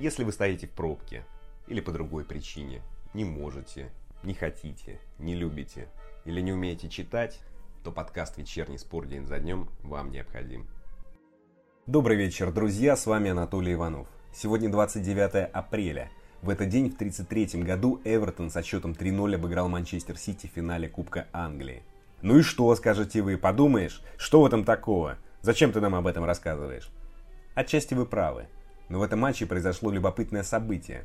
Если вы стоите в пробке или по другой причине, не можете, не хотите, не любите или не умеете читать, то подкаст «Вечерний спор день за днем» вам необходим. Добрый вечер, друзья, с вами Анатолий Иванов. Сегодня 29 апреля. В этот день в 1933 году Эвертон со счетом 3-0 обыграл Манчестер Сити в финале Кубка Англии. Ну и что, скажете вы, подумаешь, что в этом такого? Зачем ты нам об этом рассказываешь? Отчасти вы правы. Но в этом матче произошло любопытное событие.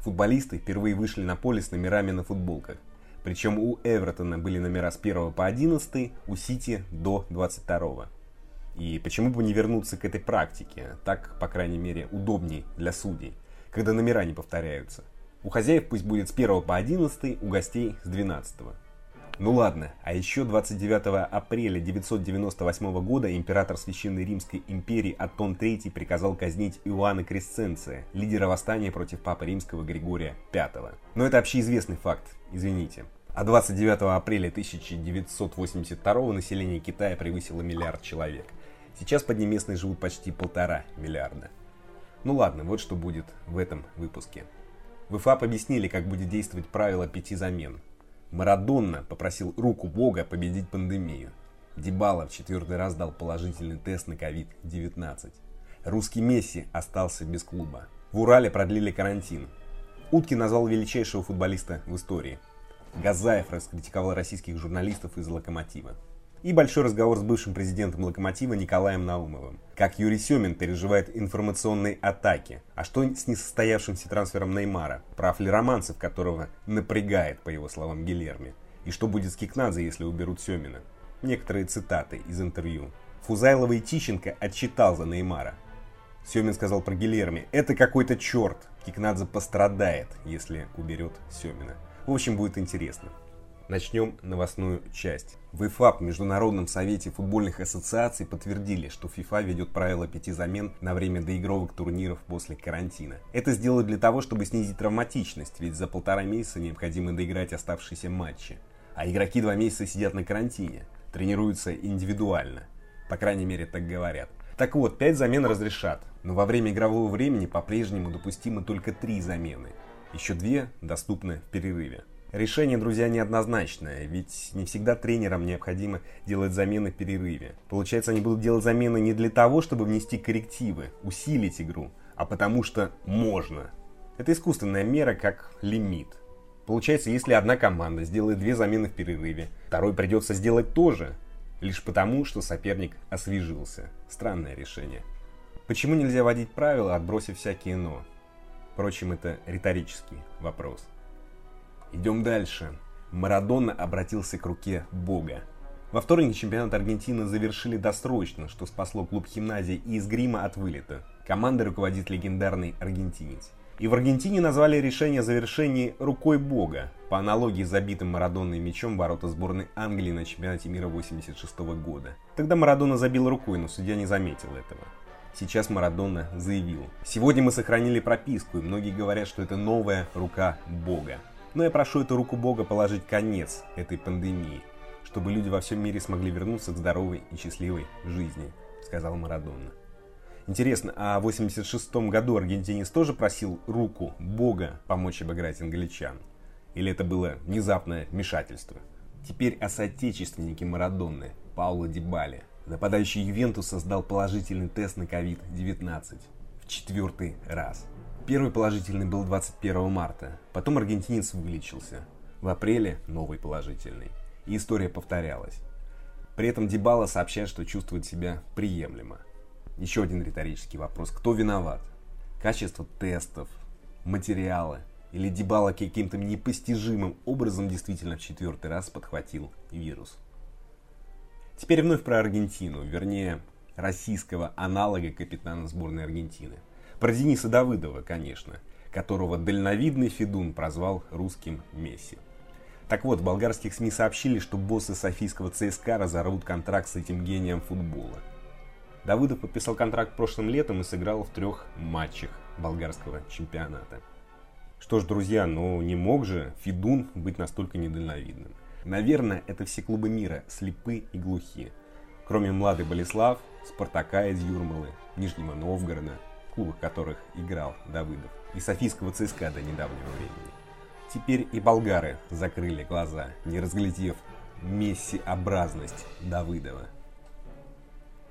Футболисты впервые вышли на поле с номерами на футболках. Причем у Эвертона были номера с 1 по 11, у Сити до 22. И почему бы не вернуться к этой практике? Так, по крайней мере, удобней для судей, когда номера не повторяются. У хозяев пусть будет с 1 по 11, у гостей с 12. Ну ладно, а еще 29 апреля 998 года император Священной Римской империи Атон III приказал казнить Иоанна Кресценция, лидера восстания против папы римского Григория V. Но это общеизвестный факт, извините. А 29 апреля 1982 население Китая превысило миллиард человек. Сейчас поднеместные живут почти полтора миллиарда. Ну ладно, вот что будет в этом выпуске. В ИФАП объяснили, как будет действовать правило пяти замен – Марадонна попросил руку Бога победить пандемию. Дебала в четвертый раз дал положительный тест на COVID-19. Русский Месси остался без клуба. В Урале продлили карантин. Утки назвал величайшего футболиста в истории. Газаев раскритиковал российских журналистов из «Локомотива» и большой разговор с бывшим президентом «Локомотива» Николаем Наумовым. Как Юрий Семин переживает информационные атаки. А что с несостоявшимся трансфером Неймара? Прав ли романцев, которого напрягает, по его словам, Гилерми? И что будет с Кикнадзе, если уберут Семина? Некоторые цитаты из интервью. Фузайлова и Тищенко отчитал за Неймара. Семин сказал про Гилерми. Это какой-то черт. Кикнадзе пострадает, если уберет Семина. В общем, будет интересно. Начнем новостную часть. В ИФАП, Международном совете футбольных ассоциаций, подтвердили, что ФИФА ведет правило пяти замен на время доигровых турниров после карантина. Это сделают для того, чтобы снизить травматичность, ведь за полтора месяца необходимо доиграть оставшиеся матчи. А игроки два месяца сидят на карантине, тренируются индивидуально. По крайней мере, так говорят. Так вот, пять замен разрешат, но во время игрового времени по-прежнему допустимы только три замены. Еще две доступны в перерыве. Решение, друзья, неоднозначное, ведь не всегда тренерам необходимо делать замены в перерыве. Получается, они будут делать замены не для того, чтобы внести коррективы, усилить игру, а потому что можно. Это искусственная мера как лимит. Получается, если одна команда сделает две замены в перерыве, второй придется сделать тоже, лишь потому, что соперник освежился. Странное решение. Почему нельзя вводить правила, отбросив всякие «но»? Впрочем, это риторический вопрос. Идем дальше. Марадона обратился к руке Бога. Во вторник чемпионат Аргентины завершили досрочно, что спасло клуб Химназии и из грима от вылета. Командой руководит легендарный аргентинец. И в Аргентине назвали решение завершения «рукой Бога», по аналогии с забитым Марадонной мячом ворота сборной Англии на чемпионате мира 86 года. Тогда Марадона забил рукой, но судья не заметил этого. Сейчас Марадона заявил. Сегодня мы сохранили прописку, и многие говорят, что это новая рука Бога. Но я прошу эту руку Бога положить конец этой пандемии, чтобы люди во всем мире смогли вернуться к здоровой и счастливой жизни, сказал Марадона. Интересно, а в 86 году аргентинец тоже просил руку Бога помочь обыграть англичан? Или это было внезапное вмешательство? Теперь о соотечественнике Марадонны, Пауло Дибале. Нападающий Ювентус создал положительный тест на COVID-19 в четвертый раз. Первый положительный был 21 марта, потом аргентинец вылечился. В апреле новый положительный. И история повторялась. При этом Дебала сообщает, что чувствует себя приемлемо. Еще один риторический вопрос. Кто виноват? Качество тестов, материалы или Дебала каким-то непостижимым образом действительно в четвертый раз подхватил вирус? Теперь вновь про Аргентину, вернее, российского аналога капитана сборной Аргентины – про Дениса Давыдова, конечно, которого дальновидный Федун прозвал русским Месси. Так вот, в болгарских СМИ сообщили, что боссы софийского ЦСКА разорвут контракт с этим гением футбола. Давыдов подписал контракт прошлым летом и сыграл в трех матчах болгарского чемпионата. Что ж, друзья, ну не мог же Федун быть настолько недальновидным. Наверное, это все клубы мира слепы и глухи. Кроме Млады Болеслав, Спартака из Юрмалы, Нижнего Новгорода, клубах которых играл Давыдов, и Софийского ЦСКА до недавнего времени. Теперь и болгары закрыли глаза, не разглядев мессиобразность Давыдова.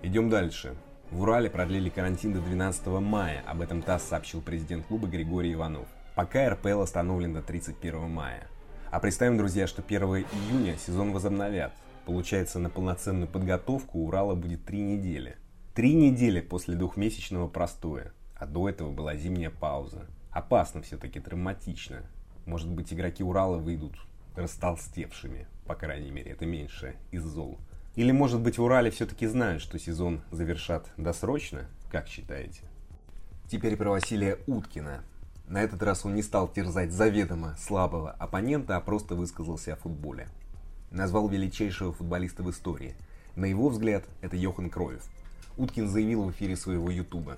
Идем дальше. В Урале продлили карантин до 12 мая, об этом ТАСС сообщил президент клуба Григорий Иванов. Пока РПЛ остановлен до 31 мая. А представим, друзья, что 1 июня сезон возобновят. Получается, на полноценную подготовку Урала будет три недели. Три недели после двухмесячного простоя. А до этого была зимняя пауза. Опасно все-таки, травматично. Может быть, игроки Урала выйдут растолстевшими. По крайней мере, это меньше из зол. Или, может быть, в Урале все-таки знают, что сезон завершат досрочно? Как считаете? Теперь про Василия Уткина. На этот раз он не стал терзать заведомо слабого оппонента, а просто высказался о футболе. Назвал величайшего футболиста в истории. На его взгляд, это Йохан Кроев. Уткин заявил в эфире своего ютуба.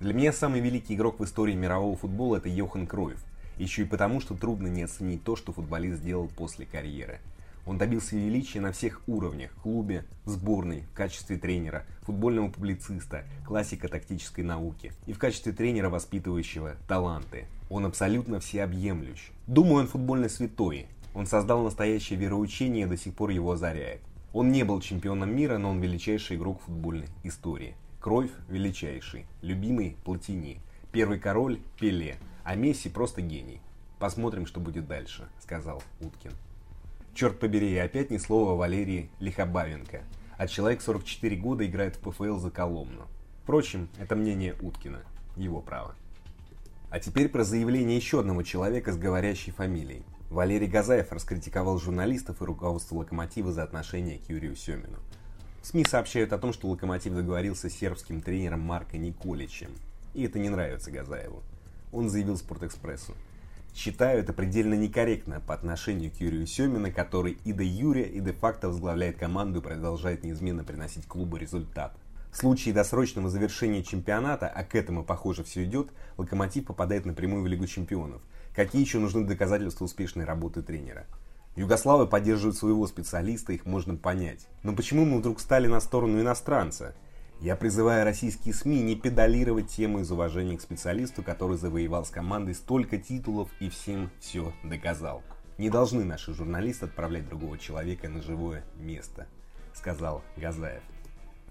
Для меня самый великий игрок в истории мирового футбола это Йохан Кроев. Еще и потому, что трудно не оценить то, что футболист сделал после карьеры. Он добился величия на всех уровнях – клубе, сборной, в качестве тренера, футбольного публициста, классика тактической науки и в качестве тренера, воспитывающего таланты. Он абсолютно всеобъемлющ. Думаю, он футбольный святой. Он создал настоящее вероучение и до сих пор его озаряет. Он не был чемпионом мира, но он величайший игрок футбольной истории. Кровь величайший, любимый Платини, первый король Пеле, а Месси просто гений. Посмотрим, что будет дальше, сказал Уткин. Черт побери, опять ни слова Валерии Лихобавенко. А человек 44 года играет в ПФЛ за Коломну. Впрочем, это мнение Уткина. Его право. А теперь про заявление еще одного человека с говорящей фамилией. Валерий Газаев раскритиковал журналистов и руководство «Локомотива» за отношение к Юрию Семину. СМИ сообщают о том, что «Локомотив» договорился с сербским тренером Марко Николичем. И это не нравится Газаеву. Он заявил «Спортэкспрессу». Считаю это предельно некорректно по отношению к Юрию Семину, который и де юре, и де факто возглавляет команду и продолжает неизменно приносить клубу результат. В случае досрочного завершения чемпионата, а к этому, похоже, все идет, Локомотив попадает напрямую в Лигу чемпионов. Какие еще нужны доказательства успешной работы тренера? Югославы поддерживают своего специалиста, их можно понять. Но почему мы вдруг стали на сторону иностранца? Я призываю российские СМИ не педалировать тему из уважения к специалисту, который завоевал с командой столько титулов и всем все доказал. Не должны наши журналисты отправлять другого человека на живое место, сказал Газаев.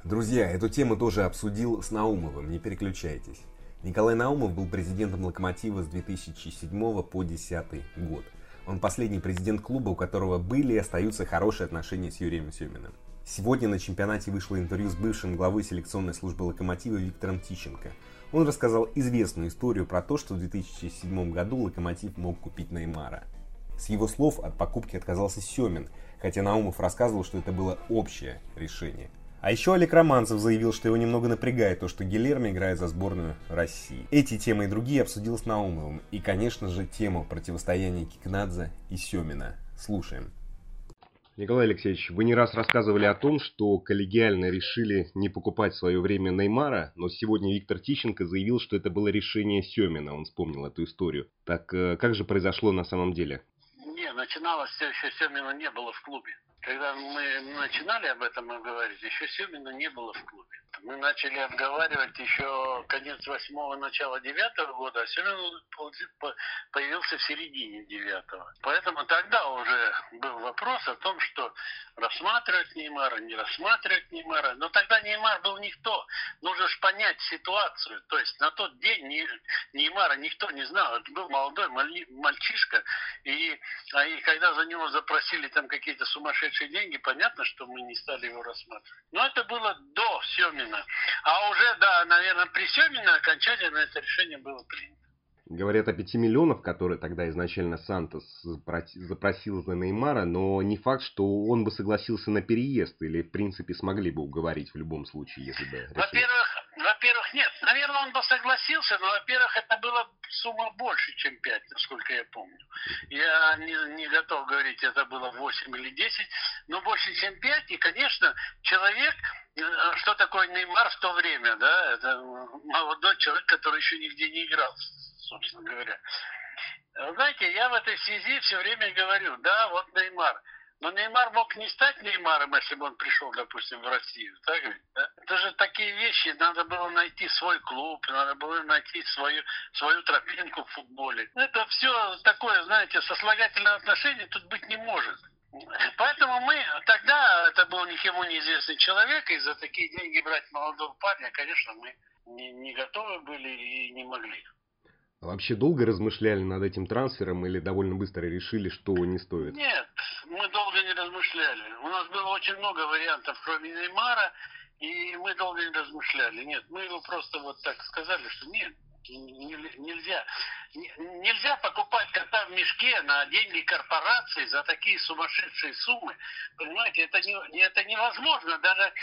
Друзья, эту тему тоже обсудил с Наумовым, не переключайтесь. Николай Наумов был президентом «Локомотива» с 2007 по 2010 год. Он последний президент клуба, у которого были и остаются хорошие отношения с Юрием Семиным. Сегодня на чемпионате вышло интервью с бывшим главой селекционной службы «Локомотива» Виктором Тищенко. Он рассказал известную историю про то, что в 2007 году «Локомотив» мог купить Неймара. С его слов от покупки отказался Семин, хотя Наумов рассказывал, что это было общее решение. А еще Олег Романцев заявил, что его немного напрягает то, что Гилермо играет за сборную России. Эти темы и другие обсудил с Наумовым. И, конечно же, тему противостояния Кикнадзе и Семина. Слушаем. Николай Алексеевич, вы не раз рассказывали о том, что коллегиально решили не покупать в свое время Неймара, но сегодня Виктор Тищенко заявил, что это было решение Семина, он вспомнил эту историю. Так э, как же произошло на самом деле? Не, начиналось все еще Семина не было в клубе. Когда мы начинали об этом говорить, еще Семина не было в клубе. Мы начали обговаривать еще конец восьмого, начало девятого года, а Семен появился в середине девятого. Поэтому тогда уже был вопрос о том, что рассматривать Неймара, не рассматривать Неймара. Но тогда Неймар был никто. Нужно же понять ситуацию. То есть на тот день Неймара никто не знал. Это был молодой мальчишка. И, а и когда за него запросили там какие-то сумасшедшие деньги, понятно, что мы не стали его рассматривать. Но это было до Семина Семина. А уже, да, наверное, при Семине окончательно это решение было принято. Говорят о 5 миллионов, которые тогда изначально Сантос запросил за Неймара, но не факт, что он бы согласился на переезд или, в принципе, смогли бы уговорить в любом случае, если бы... Во-первых, во-первых, нет. Наверное, он бы согласился, но, во-первых, это была сумма больше, чем 5, насколько я помню. Я не, не готов говорить, это было 8 или 10, но больше, чем 5. И, конечно, человек, э, что такое Неймар в то время, да, это молодой человек, который еще нигде не играл собственно говоря. Знаете, я в этой связи все время говорю, да, вот Неймар. Но Неймар мог не стать Неймаром, если бы он пришел, допустим, в Россию, так ведь, да? даже такие вещи, надо было найти свой клуб, надо было найти свою, свою тропинку в футболе. Это все такое, знаете, сослагательное отношение тут быть не может. Поэтому мы тогда, это был никому неизвестный человек, и за такие деньги брать молодого парня, конечно, мы не, не готовы были и не могли. Вообще долго размышляли над этим трансфером или довольно быстро решили, что не стоит? Нет, мы долго не размышляли. У нас было очень много вариантов, кроме Неймара, и мы долго не размышляли. Нет, мы его просто вот так сказали, что нет, нельзя. Нельзя покупать кота в мешке на деньги корпораций за такие сумасшедшие суммы. Понимаете, это, не, это невозможно. Даже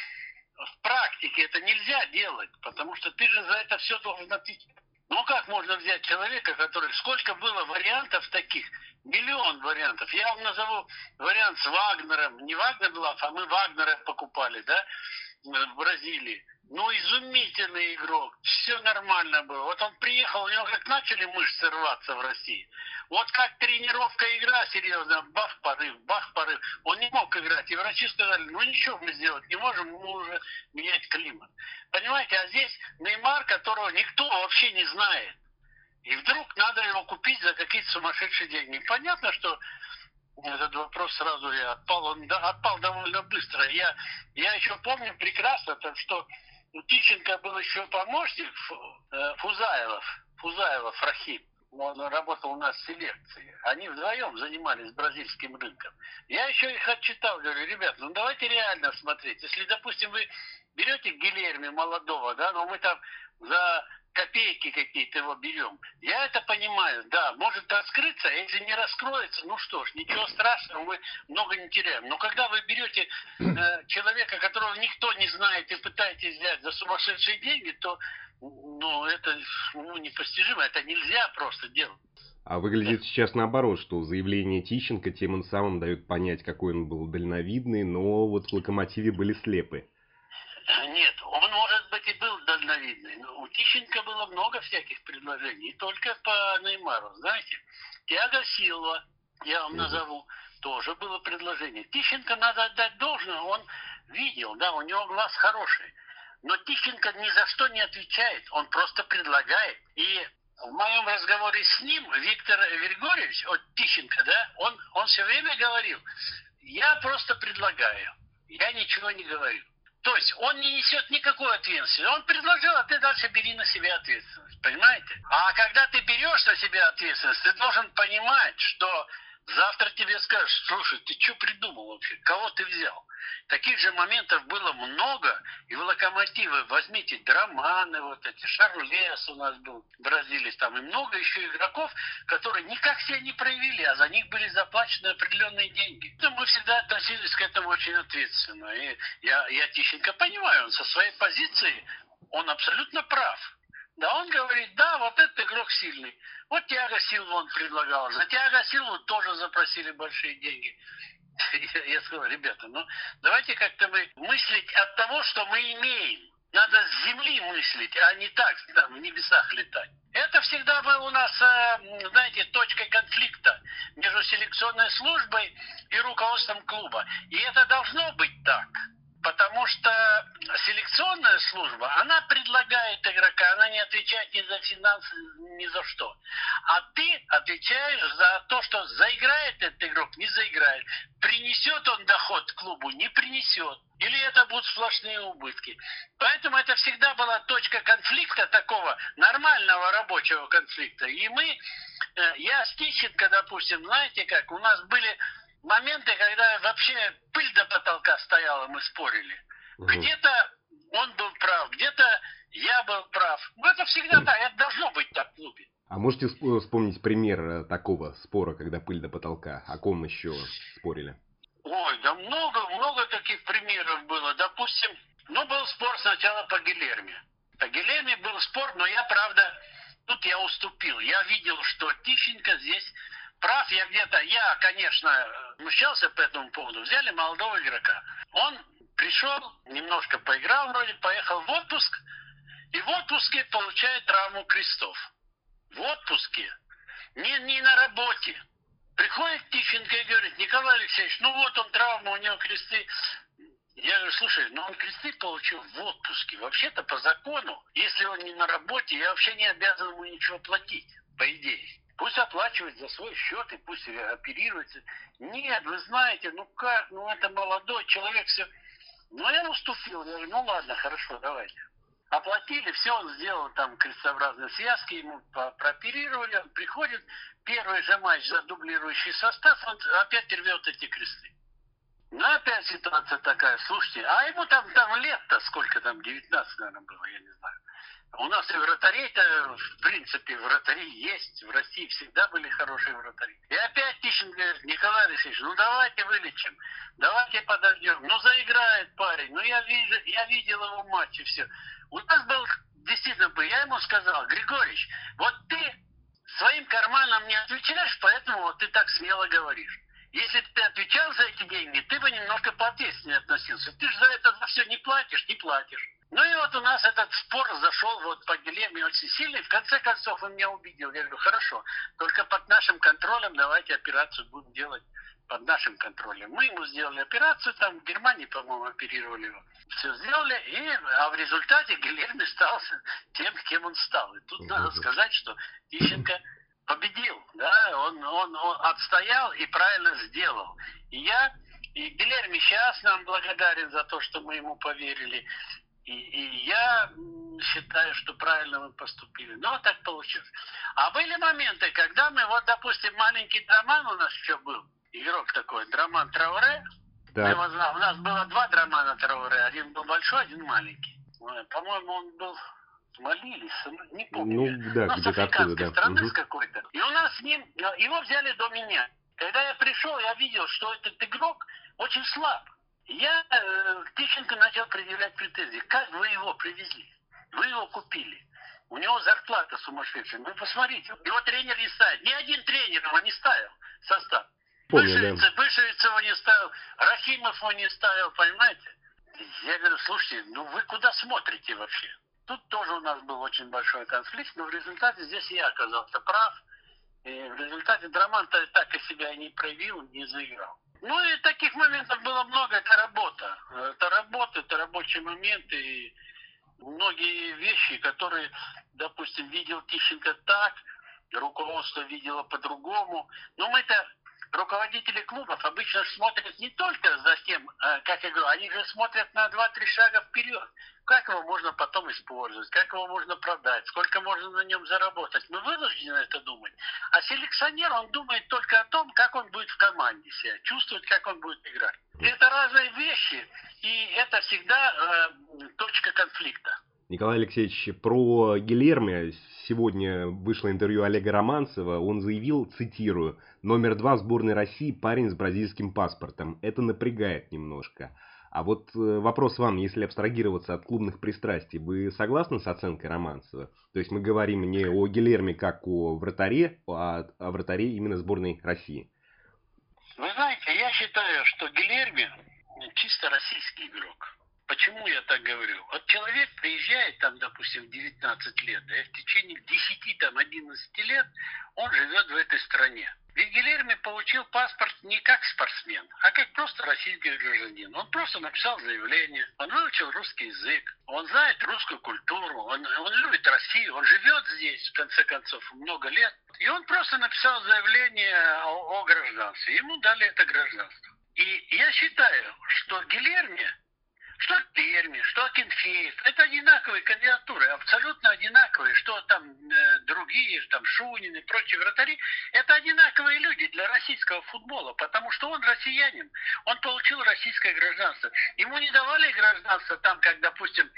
в практике это нельзя делать, потому что ты же за это все должен отвечать. Ну как можно взять человека, который... Сколько было вариантов таких? Миллион вариантов. Я вам назову вариант с Вагнером. Не Вагнер был, а мы Вагнера покупали, да, в Бразилии. Ну, изумительный игрок. Все нормально было. Вот он приехал, у него как начали мышцы рваться в России. Вот как тренировка, игра серьезно, бах, порыв, бах, порыв. Он не мог играть. И врачи сказали, ну ничего мы сделать не можем, мы уже менять климат. Понимаете, а здесь Неймар, которого никто вообще не знает. И вдруг надо его купить за какие-то сумасшедшие деньги. Понятно, что этот вопрос сразу я отпал, он да, отпал довольно быстро. Я, я еще помню прекрасно, то, что у Тищенко был еще помощник э, Фузаевов, Фузаевов Рахим. Он работал у нас в селекции. Они вдвоем занимались бразильским рынком. Я еще их отчитал, говорю, ребят, ну давайте реально смотреть. Если, допустим, вы берете Гильерми молодого, да, но мы там за копейки какие-то его берем. Я это понимаю, да, может раскрыться, а если не раскроется, ну что ж, ничего страшного, мы много не теряем. Но когда вы берете э, человека, которого никто не знает, и пытаетесь взять за сумасшедшие деньги, то ну, это ну, непостижимо, это нельзя просто делать. А выглядит сейчас наоборот, что заявление Тищенко тем самым дает понять, какой он был дальновидный, но вот в «Локомотиве» были слепы. Нет, он, может быть, и был дальновидный. Но у Тищенко было много всяких предложений. И только по Неймару. Знаете, Тиаго Силва, я вам назову, тоже было предложение. Тищенко надо отдать должное, он видел, да, у него глаз хороший. Но Тищенко ни за что не отвечает, он просто предлагает. И в моем разговоре с ним Виктор Григорьевич, от Тищенко, да, он, он все время говорил, я просто предлагаю, я ничего не говорю. То есть он не несет никакой ответственности. Он предложил, а ты дальше бери на себя ответственность. Понимаете? А когда ты берешь на себя ответственность, ты должен понимать, что завтра тебе скажут, слушай, ты что придумал вообще? Кого ты взял? Таких же моментов было много, и в «Локомотиве» возьмите Драманы, вот эти, Шарлес у нас был, бразилец там, и много еще игроков, которые никак себя не проявили, а за них были заплачены определенные деньги. Но мы всегда относились к этому очень ответственно. И я, я Тищенко понимаю, он со своей позиции, он абсолютно прав. Да, он говорит, да, вот этот игрок сильный. Вот Тиаго Силву он предлагал. За Тиаго Силву тоже запросили большие деньги. Я сказал, ребята, ну давайте как-то мы мыслить от того, что мы имеем. Надо с земли мыслить, а не так, там, в небесах летать. Это всегда было у нас, э, знаете, точкой конфликта между селекционной службой и руководством клуба. И это должно быть так. Потому что селекционная служба, она предлагает игрока, она не отвечает ни за финансы, ни за что. А ты отвечаешь за то, что заиграет этот игрок, не заиграет. Принесет он доход клубу, не принесет. Или это будут сплошные убытки. Поэтому это всегда была точка конфликта такого нормального рабочего конфликта. И мы, э, я с Тищенко, допустим, знаете как, у нас были моменты, когда вообще пыль до потолка стояла, мы спорили. Угу. Где-то он был прав, где-то я был прав. Ну, это всегда так, это должно быть так в клубе. А можете вспомнить пример э, такого спора, когда пыль до потолка? О ком еще спорили? Ой, да много, много таких примеров было. Допустим, ну, был спор сначала по Гилерме. По Гилерме был спор, но я, правда, тут я уступил. Я видел, что Тищенко здесь прав я где-то. Я, конечно, смущался по этому поводу. Взяли молодого игрока. Он пришел, немножко поиграл вроде, поехал в отпуск. И в отпуске получает травму крестов. В отпуске. Не, не на работе. Приходит Тищенко и говорит, Николай Алексеевич, ну вот он травма, у него кресты. Я говорю, слушай, ну он кресты получил в отпуске. Вообще-то по закону, если он не на работе, я вообще не обязан ему ничего платить, по идее. Пусть оплачивает за свой счет и пусть оперируется. Нет, вы знаете, ну как, ну это молодой человек, все. Ну я уступил, я говорю, ну ладно, хорошо, давайте. Оплатили, все он сделал, там крестообразные связки, ему прооперировали, он приходит, первый же матч за дублирующий состав, он опять рвет эти кресты. Ну, опять ситуация такая, слушайте, а ему там, там лет-то сколько там, 19, наверное, было, я не знаю. У нас и вратарей-то, в принципе, вратари есть. В России всегда были хорошие вратари. И опять Тищин говорит, Николай Алексеевич, ну давайте вылечим, давайте подождем. Ну заиграет парень, ну я, вижу, я видел его матч и все. У нас был, действительно, бы, я ему сказал, Григорьевич, вот ты своим карманом не отвечаешь, поэтому вот ты так смело говоришь. Если бы ты отвечал за эти деньги, ты бы немножко поответственнее относился. Ты же за это за все не платишь, не платишь. Ну и вот у нас этот спор зашел вот по дилемме очень сильный. В конце концов он меня убедил. Я говорю, хорошо, только под нашим контролем давайте операцию будем делать под нашим контролем. Мы ему сделали операцию, там в Германии, по-моему, оперировали его. Все сделали, и, а в результате Гильерми стал тем, кем он стал. И тут надо сказать, что Тищенко победил, да, он, он, он отстоял и правильно сделал. И я, и Гильерми сейчас нам благодарен за то, что мы ему поверили. И, и я считаю, что правильно мы поступили. Но так получилось. А были моменты, когда мы, вот, допустим, маленький Драман у нас еще был, игрок такой, Драман Трауре. Да. Его, у нас было два Драмана Трауре, один был большой, один маленький. По-моему, он был Мали не помню. Ну, да, где-то оттуда, да. страны угу. какой-то. И у нас с ним, его взяли до меня. Когда я пришел, я видел, что этот игрок очень слаб. Я э, Тищенко начал предъявлять претензии. Как вы его привезли? Вы его купили. У него зарплата сумасшедшая. Ну, посмотрите, его тренер не ставит. Ни один тренер его не ставил состав. Помню, Вышевица, да. Вышевица его не ставил, Рахимов его не ставил, понимаете? Я говорю, слушайте, ну вы куда смотрите вообще? Тут тоже у нас был очень большой конфликт, но в результате здесь я оказался прав. И в результате Драман так и себя не проявил, не заиграл. Ну и таких моментов было много, это работа. Это работа, это рабочие моменты. И многие вещи, которые, допустим, видел Тищенко так, руководство видело по-другому. Но мы-то руководители клубов обычно смотрят не только за тем, э, как говорю, они же смотрят на 2-3 шага вперед. Как его можно потом использовать, как его можно продать, сколько можно на нем заработать. Мы вынуждены это думать. А селекционер, он думает только о том, как он будет в команде себя, чувствует, как он будет играть. Это разные вещи, и это всегда э, точка конфликта. Николай Алексеевич, про Гилерми сегодня вышло интервью Олега Романцева. Он заявил, цитирую, «Номер два сборной России парень с бразильским паспортом. Это напрягает немножко». А вот э, вопрос вам, если абстрагироваться от клубных пристрастий, вы согласны с оценкой Романцева? То есть мы говорим не о Гилерме как о вратаре, а о вратаре именно сборной России. Вы знаете, я считаю, что Гилерми чисто российский игрок. Почему я так говорю? Вот человек приезжает там, допустим, в 19 лет, да, и в течение 10, там, 11 лет он живет в этой стране. Ведь получил паспорт не как спортсмен, а как просто российский гражданин. Он просто написал заявление, он выучил русский язык, он знает русскую культуру, он, он любит Россию, он живет здесь, в конце концов, много лет. И он просто написал заявление о, о гражданстве. Ему дали это гражданство. И я считаю, что Гильерми что Перми, что Кенфеев. Это одинаковые кандидатуры, абсолютно одинаковые. Что там э, другие, там Шунин и прочие вратари. Это одинаковые люди для российского футбола, потому что он россиянин. Он получил российское гражданство. Ему не давали гражданство там, как, допустим,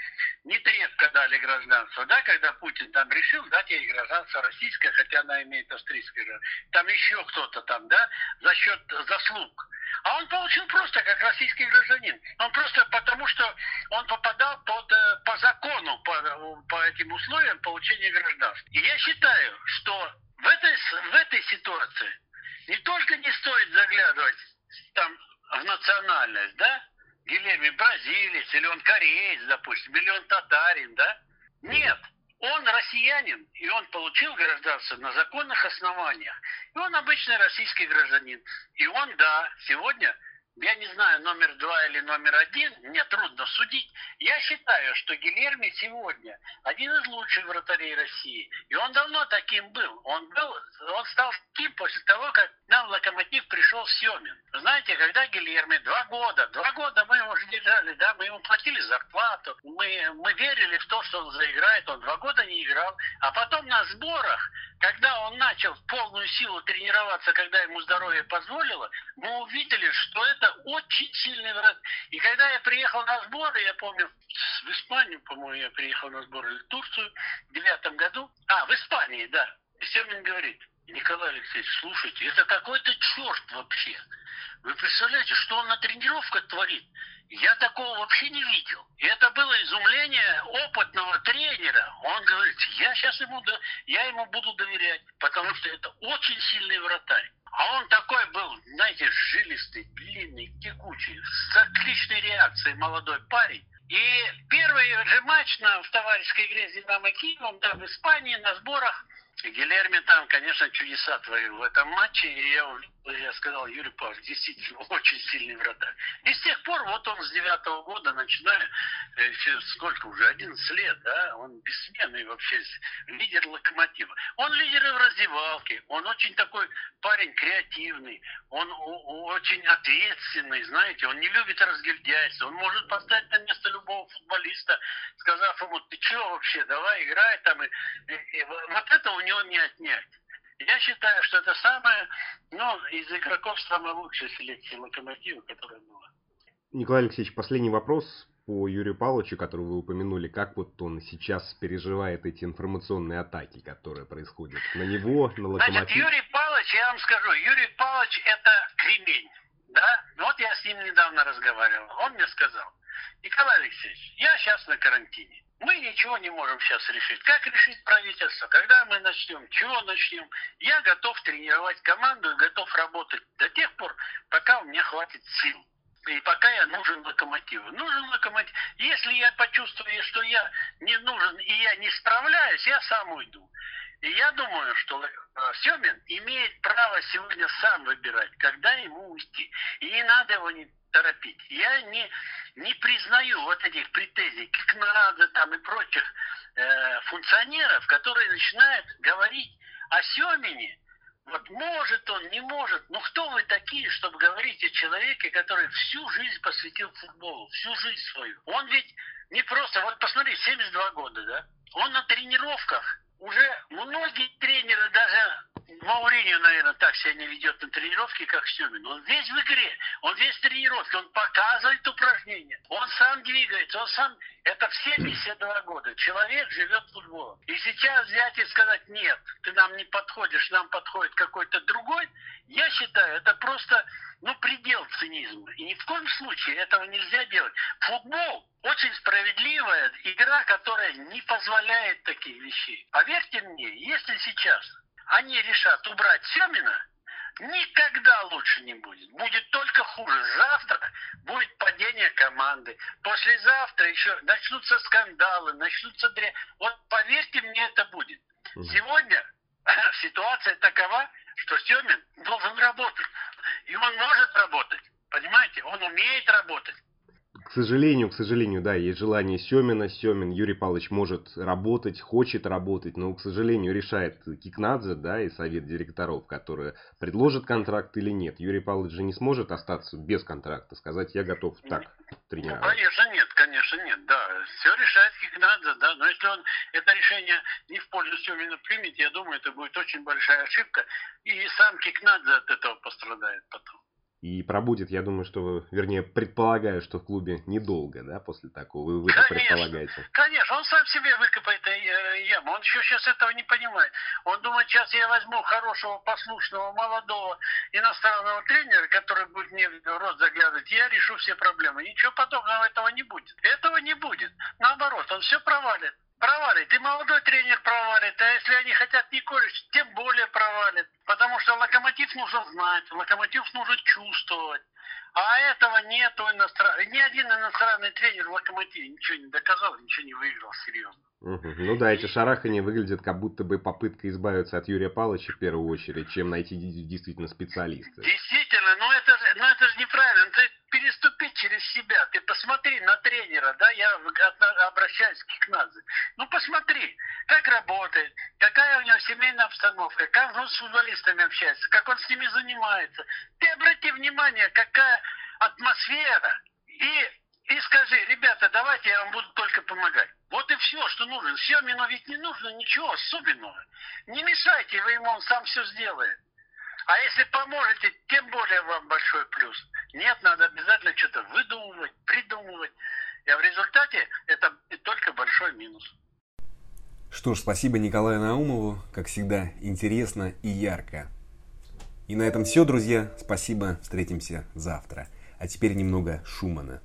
не трепко дали гражданство, да, когда Путин там решил дать ей гражданство российское, хотя она имеет австрийское гражданство. Там еще кто-то там, да, за счет заслуг. А он получил просто как российский гражданин. Он просто потому, что он попадал под, э, по закону, по, по этим условиям получения гражданства. И я считаю, что в этой, в этой ситуации не только не стоит заглядывать там в национальность, да, Гилерми бразилец, или он кореец, допустим, или он татарин, да? Нет, он россиянин, и он получил гражданство на законных основаниях. И он обычный российский гражданин. И он, да, сегодня я не знаю, номер два или номер один, мне трудно судить. Я считаю, что Гильерми сегодня один из лучших вратарей России. И он давно таким был. Он был, он стал таким после того, как нам в Локомотив пришел Семин. Знаете, когда Гильерми два года, два года мы его держали, да, мы ему платили зарплату, мы, мы верили в то, что он заиграет, он два года не играл. А потом на сборах, когда он начал в полную силу тренироваться, когда ему здоровье позволило, мы увидели, что это очень сильный враг. И когда я приехал на сборы, я помню, в Испанию, по-моему, я приехал на сборы, или в Турцию в девятом году. А, в Испании, да. И Семин говорит, Николай Алексеевич, слушайте, это какой-то черт вообще. Вы представляете, что он на тренировках творит? Я такого вообще не видел. И это было изумление опытного тренера. Он говорит, я сейчас ему, я ему буду доверять, потому что это очень сильный вратарь. А он такой был, знаете, жилистый, длинный, текучий, с отличной реакцией молодой парень. И первый же матч на, в товарищеской игре с «Динамо Киевом», да, в Испании на сборах, Гилерми там, конечно, чудеса творил в этом матче. И я я сказал, Юрий Павлович, действительно очень сильный вратарь. И с тех пор, вот он с девятого года, начиная, э, сколько уже, 11 лет, да, он бессменный вообще, лидер локомотива. Он лидер в раздевалке, он очень такой парень креативный, он очень ответственный, знаете, он не любит разгильдяйство, он может поставить на место любого футболиста, сказав ему, ты что вообще, давай играй там, и, и, и вот это у него не отнять. Я считаю, что это самое, ну, из игроков самая лучшая селекция локомотива, которая была. Николай Алексеевич, последний вопрос по Юрию Павловичу, который вы упомянули, как вот он сейчас переживает эти информационные атаки, которые происходят на него, на локомотив? Значит, Юрий Павлович, я вам скажу, Юрий Павлович это кремень, да? Вот я с ним недавно разговаривал, он мне сказал, Николай Алексеевич, я сейчас на карантине. Мы ничего не можем сейчас решить. Как решить правительство? Когда мы начнем? Чего начнем? Я готов тренировать команду и готов работать до тех пор, пока у меня хватит сил. И пока я нужен локомотиву. Нужен локомотив. Если я почувствую, что я не нужен и я не справляюсь, я сам уйду. И я думаю, что э, Семин имеет право сегодня сам выбирать, когда ему уйти. И не надо его не торопить. Я не, не признаю вот этих претензий как надо там и прочих э, функционеров, которые начинают говорить о Семине. Вот может он, не может. Ну кто вы такие, чтобы говорить о человеке, который всю жизнь посвятил футболу, всю жизнь свою? Он ведь не просто, вот посмотри, 72 года, да? Он на тренировках уже многие тренеры, даже Мауриньо, наверное, так себя не ведет на тренировке, как Семин. Он весь в игре, он весь в тренировке, он показывает упражнения, он сам двигается, он сам... Это все 52 года. Человек живет футболом. И сейчас взять и сказать, нет, ты нам не подходишь, нам подходит какой-то другой, я считаю, это просто ну, предел цинизма. И ни в коем случае этого нельзя делать. Футбол очень справедливая игра, которая не позволяет таких вещей. Поверьте мне, если сейчас они решат убрать Семина, никогда лучше не будет. Будет только хуже. Завтра будет падение команды. Послезавтра еще начнутся скандалы, начнутся дря... Вот поверьте мне, это будет. Сегодня ситуация такова, что Семин должен работать. И он может работать. Понимаете? Он умеет работать. К сожалению, к сожалению, да, есть желание Семина. Семин Юрий Павлович может работать, хочет работать, но, к сожалению, решает Кикнадзе, да, и совет директоров, которые предложат контракт или нет. Юрий Павлович же не сможет остаться без контракта, сказать, я готов так тренировать. Ну, конечно, нет, конечно, нет, да. Все решает Кикнадзе, да, но если он это решение не в пользу Семина примет, я думаю, это будет очень большая ошибка, и сам Кикнадзе от этого пострадает потом. И пробудет, я думаю, что, вернее, предполагаю, что в клубе недолго, да, после такого. Вы, вы конечно, предполагаете? Конечно, он сам себе выкопает э, яму. Он еще сейчас этого не понимает. Он думает, сейчас я возьму хорошего, послушного, молодого иностранного тренера, который будет мне в рот заглядывать, я решу все проблемы. Ничего подобного этого не будет. Этого не будет. Наоборот, он все провалит провалит. И молодой тренер провалит. А если они хотят Николич, тем более провалит. Потому что локомотив нужно знать, локомотив нужно чувствовать. А этого нету иностранного. Ни один иностранный тренер в локомотиве ничего не доказал, ничего не выиграл серьезно. Угу. Ну да, эти шарахания выглядят как будто бы попытка избавиться от Юрия Павловича в первую очередь, чем найти действительно специалиста. Действительно, но это, но это же неправильно. Ты, через себя. Ты посмотри на тренера, да, я обращаюсь к Кикнадзе. Ну, посмотри, как работает, какая у него семейная обстановка, как он с футболистами общается, как он с ними занимается. Ты обрати внимание, какая атмосфера. И, и скажи, ребята, давайте я вам буду только помогать. Вот и все, что нужно. Семину ведь не нужно ничего особенного. Не мешайте вы ему, он сам все сделает. А если поможете, тем более вам большой плюс. Нет, надо обязательно что-то выдумывать, придумывать. А в результате это только большой минус. Что ж, спасибо Николаю Наумову. Как всегда, интересно и ярко. И на этом все, друзья. Спасибо. Встретимся завтра. А теперь немного Шумана.